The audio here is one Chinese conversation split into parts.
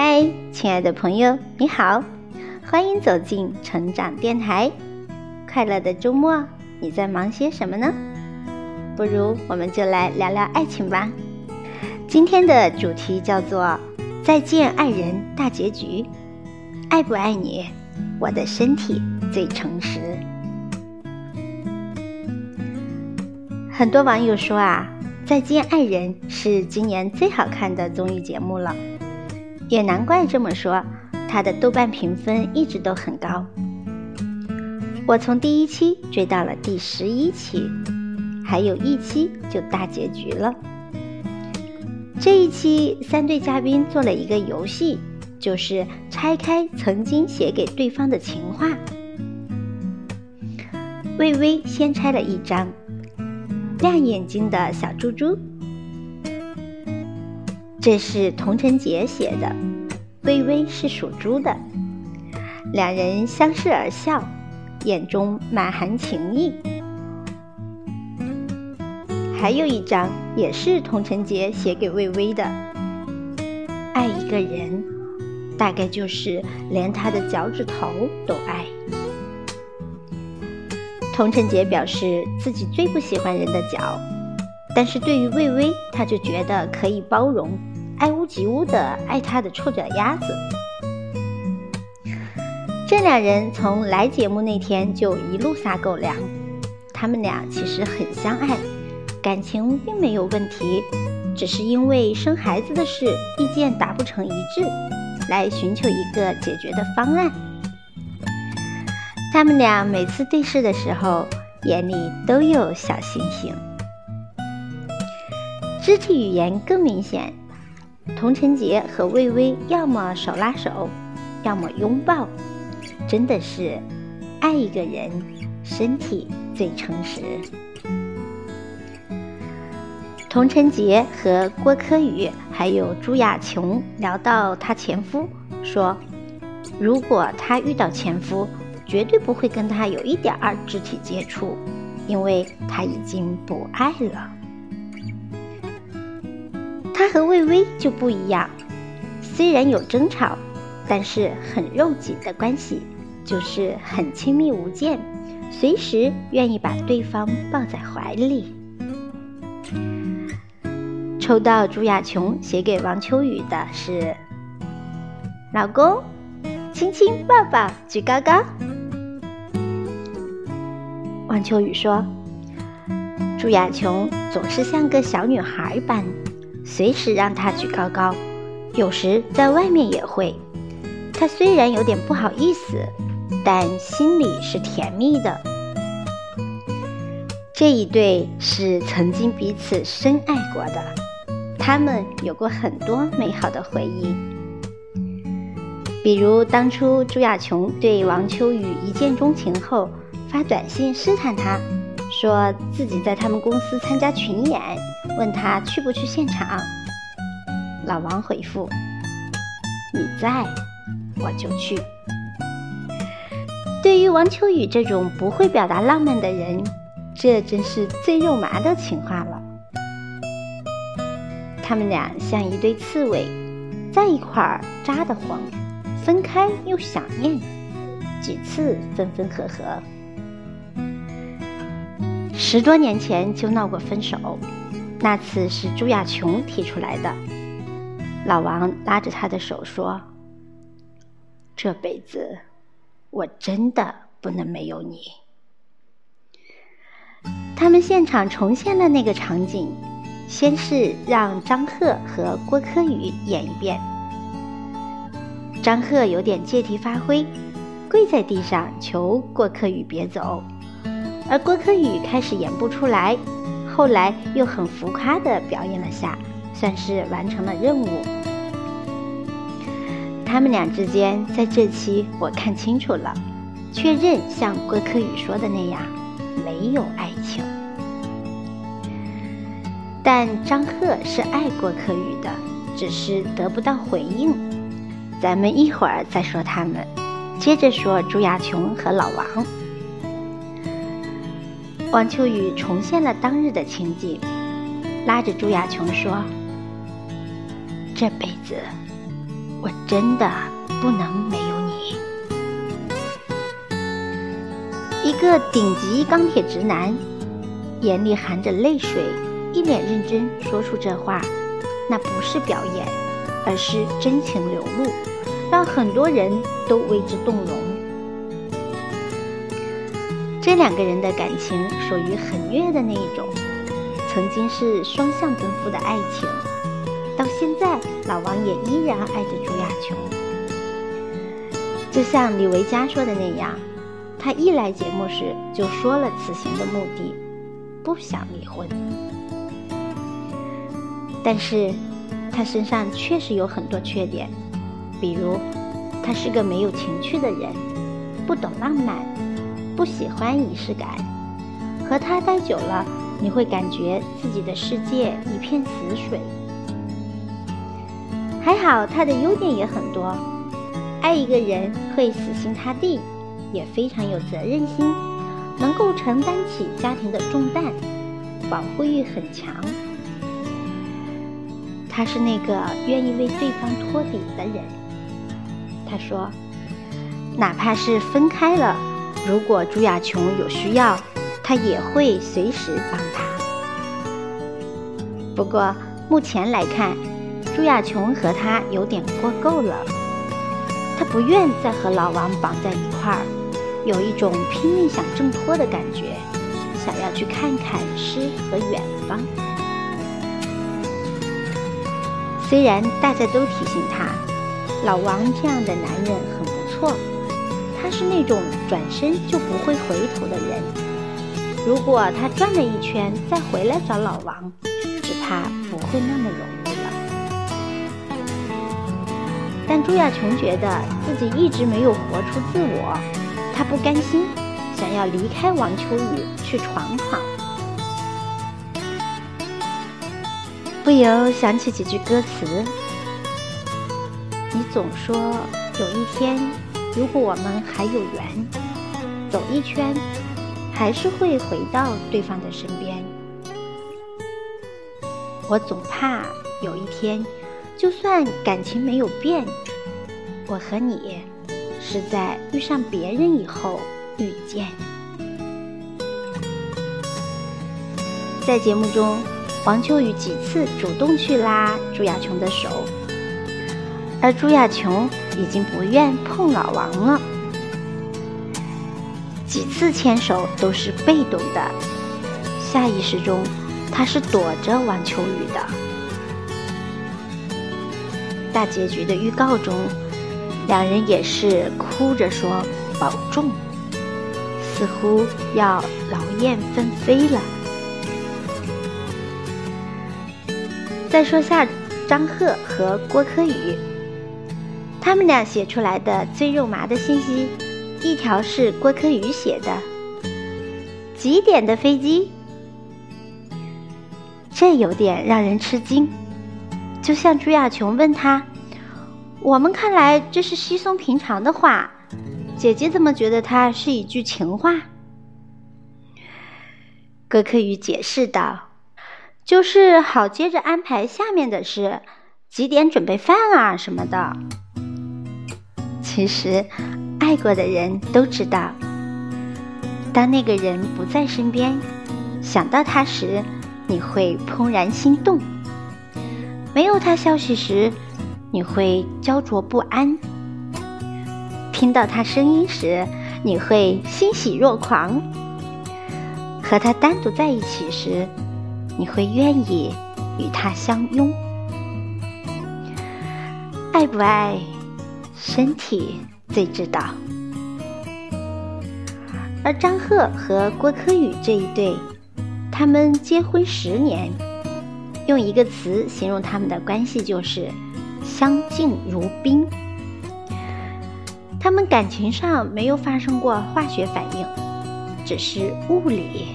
嗨，亲爱的朋友，你好，欢迎走进成长电台。快乐的周末，你在忙些什么呢？不如我们就来聊聊爱情吧。今天的主题叫做“再见爱人大结局”，爱不爱你，我的身体最诚实。很多网友说啊，《再见爱人》是今年最好看的综艺节目了，也难怪这么说，它的豆瓣评分一直都很高。我从第一期追到了第十一期，还有一期就大结局了。这一期三对嘉宾做了一个游戏，就是拆开曾经写给对方的情话。魏巍先拆了一张。亮眼睛的小猪猪，这是童晨杰写的。微微是属猪的，两人相视而笑，眼中满含情意。还有一张也是童晨杰写给魏巍的。爱一个人，大概就是连他的脚趾头都爱。童晨杰表示自己最不喜欢人的脚，但是对于魏巍，他就觉得可以包容，爱屋及乌的爱他的臭脚丫子。这两人从来节目那天就一路撒狗粮，他们俩其实很相爱，感情并没有问题，只是因为生孩子的事意见达不成一致，来寻求一个解决的方案。他们俩每次对视的时候，眼里都有小星星。肢体语言更明显，童晨杰和魏巍要么手拉手，要么拥抱，真的是爱一个人，身体最诚实。童晨杰和郭柯宇还有朱亚琼聊到她前夫，说如果她遇到前夫。绝对不会跟他有一点儿肢体接触，因为他已经不爱了。他和魏巍就不一样，虽然有争吵，但是很肉紧的关系，就是很亲密无间，随时愿意把对方抱在怀里。抽到朱亚琼写给王秋雨的是：“老公，亲亲抱抱举高高。”王秋雨说：“朱亚琼总是像个小女孩般，随时让他举高高，有时在外面也会。他虽然有点不好意思，但心里是甜蜜的。这一对是曾经彼此深爱过的，他们有过很多美好的回忆，比如当初朱亚琼对王秋雨一见钟情后。”发短信试探他，说自己在他们公司参加群演，问他去不去现场。老王回复：“你在，我就去。”对于王秋雨这种不会表达浪漫的人，这真是最肉麻的情话了。他们俩像一对刺猬，在一块儿扎得慌，分开又想念，几次分分合合。十多年前就闹过分手，那次是朱亚琼提出来的。老王拉着他的手说：“这辈子我真的不能没有你。”他们现场重现了那个场景，先是让张赫和郭柯宇演一遍。张赫有点借题发挥，跪在地上求郭柯宇别走。而郭柯宇开始演不出来，后来又很浮夸的表演了下，算是完成了任务。他们俩之间在这期我看清楚了，确认像郭柯宇说的那样，没有爱情。但张赫是爱郭柯宇的，只是得不到回应。咱们一会儿再说他们，接着说朱亚琼和老王。王秋雨重现了当日的情景，拉着朱亚琼说：“这辈子我真的不能没有你。一个顶级钢铁直男，眼里含着泪水，一脸认真说出这话，那不是表演，而是真情流露，让很多人都为之动容。这两个人的感情属于很虐的那一种，曾经是双向奔赴的爱情，到现在老王也依然爱着朱亚琼。就像李维嘉说的那样，他一来节目时就说了此行的目的，不想离婚。但是，他身上确实有很多缺点，比如，他是个没有情趣的人，不懂浪漫。不喜欢仪式感，和他待久了，你会感觉自己的世界一片死水。还好他的优点也很多，爱一个人会死心塌地，也非常有责任心，能够承担起家庭的重担，保护欲很强。他是那个愿意为对方托底的人。他说，哪怕是分开了。如果朱亚琼有需要，他也会随时帮他。不过目前来看，朱亚琼和他有点过够了，他不愿再和老王绑在一块儿，有一种拼命想挣脱的感觉，想要去看看诗和远方。虽然大家都提醒他，老王这样的男人很不错。他是那种转身就不会回头的人。如果他转了一圈再回来找老王，只怕不会那么容易了。但朱亚琼觉得自己一直没有活出自我，她不甘心，想要离开王秋雨去闯闯。不由想起几句歌词：“你总说有一天。”如果我们还有缘，走一圈，还是会回到对方的身边。我总怕有一天，就算感情没有变，我和你是在遇上别人以后遇见。在节目中，王秋雨几次主动去拉朱亚琼的手。而朱亚琼已经不愿碰老王了，几次牵手都是被动的，下意识中他是躲着王秋雨的。大结局的预告中，两人也是哭着说保重，似乎要劳燕分飞了。再说下张赫和郭柯宇。他们俩写出来的最肉麻的信息，一条是郭柯宇写的：“几点的飞机？”这有点让人吃惊，就像朱亚琼问他：“我们看来这是稀松平常的话，姐姐怎么觉得它是一句情话？”郭柯宇解释道：“就是好接着安排下面的事，几点准备饭啊什么的。”其实，爱过的人都知道，当那个人不在身边，想到他时，你会怦然心动；没有他消息时，你会焦灼不安；听到他声音时，你会欣喜若狂；和他单独在一起时，你会愿意与他相拥。爱不爱？身体最知道，而张赫和郭柯宇这一对，他们结婚十年，用一个词形容他们的关系就是相敬如宾。他们感情上没有发生过化学反应，只是物理。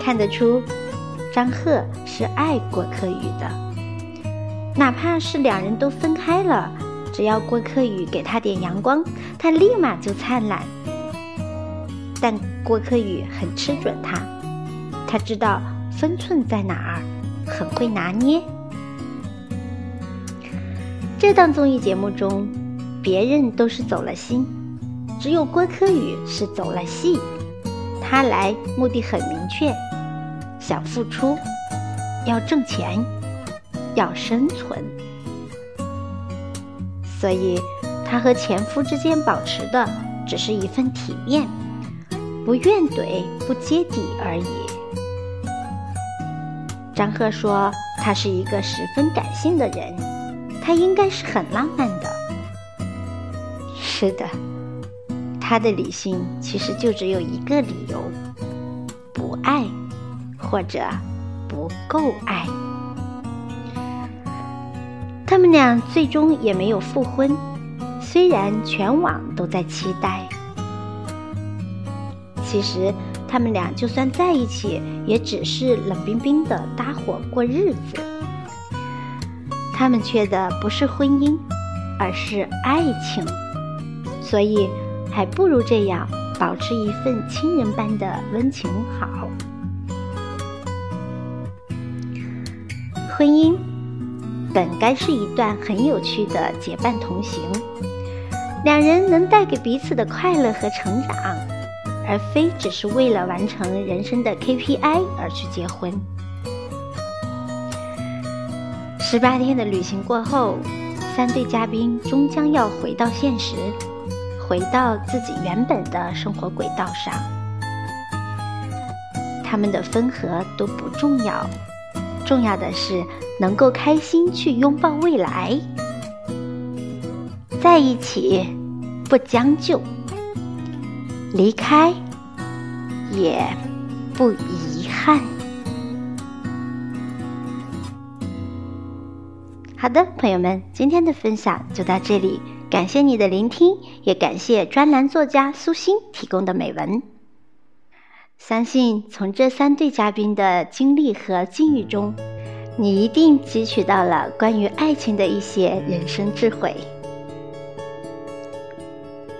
看得出，张赫是爱郭柯宇的。哪怕是两人都分开了，只要郭柯宇给他点阳光，他立马就灿烂。但郭柯宇很吃准他，他知道分寸在哪儿，很会拿捏。这档综艺节目中，别人都是走了心，只有郭柯宇是走了戏。他来目的很明确，想付出，要挣钱，要生存。所以，他和前夫之间保持的只是一份体面，不怨怼，不揭底而已。张赫说，他是一个十分感性的人，他应该是很浪漫的。是的，他的理性其实就只有一个理由：不爱，或者不够爱。他们俩最终也没有复婚，虽然全网都在期待。其实，他们俩就算在一起，也只是冷冰冰的搭伙过日子。他们缺的不是婚姻，而是爱情，所以还不如这样保持一份亲人般的温情好。婚姻。本该是一段很有趣的结伴同行，两人能带给彼此的快乐和成长，而非只是为了完成人生的 KPI 而去结婚。十八天的旅行过后，三对嘉宾终将要回到现实，回到自己原本的生活轨道上。他们的分合都不重要，重要的是。能够开心去拥抱未来，在一起不将就，离开也不遗憾。好的，朋友们，今天的分享就到这里，感谢你的聆听，也感谢专栏作家苏欣提供的美文。相信从这三对嘉宾的经历和境遇中。你一定汲取到了关于爱情的一些人生智慧。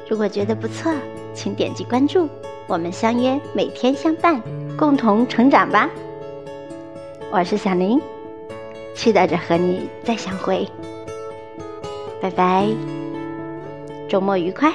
如果觉得不错，请点击关注，我们相约每天相伴，共同成长吧。我是小林，期待着和你再相会。拜拜，周末愉快。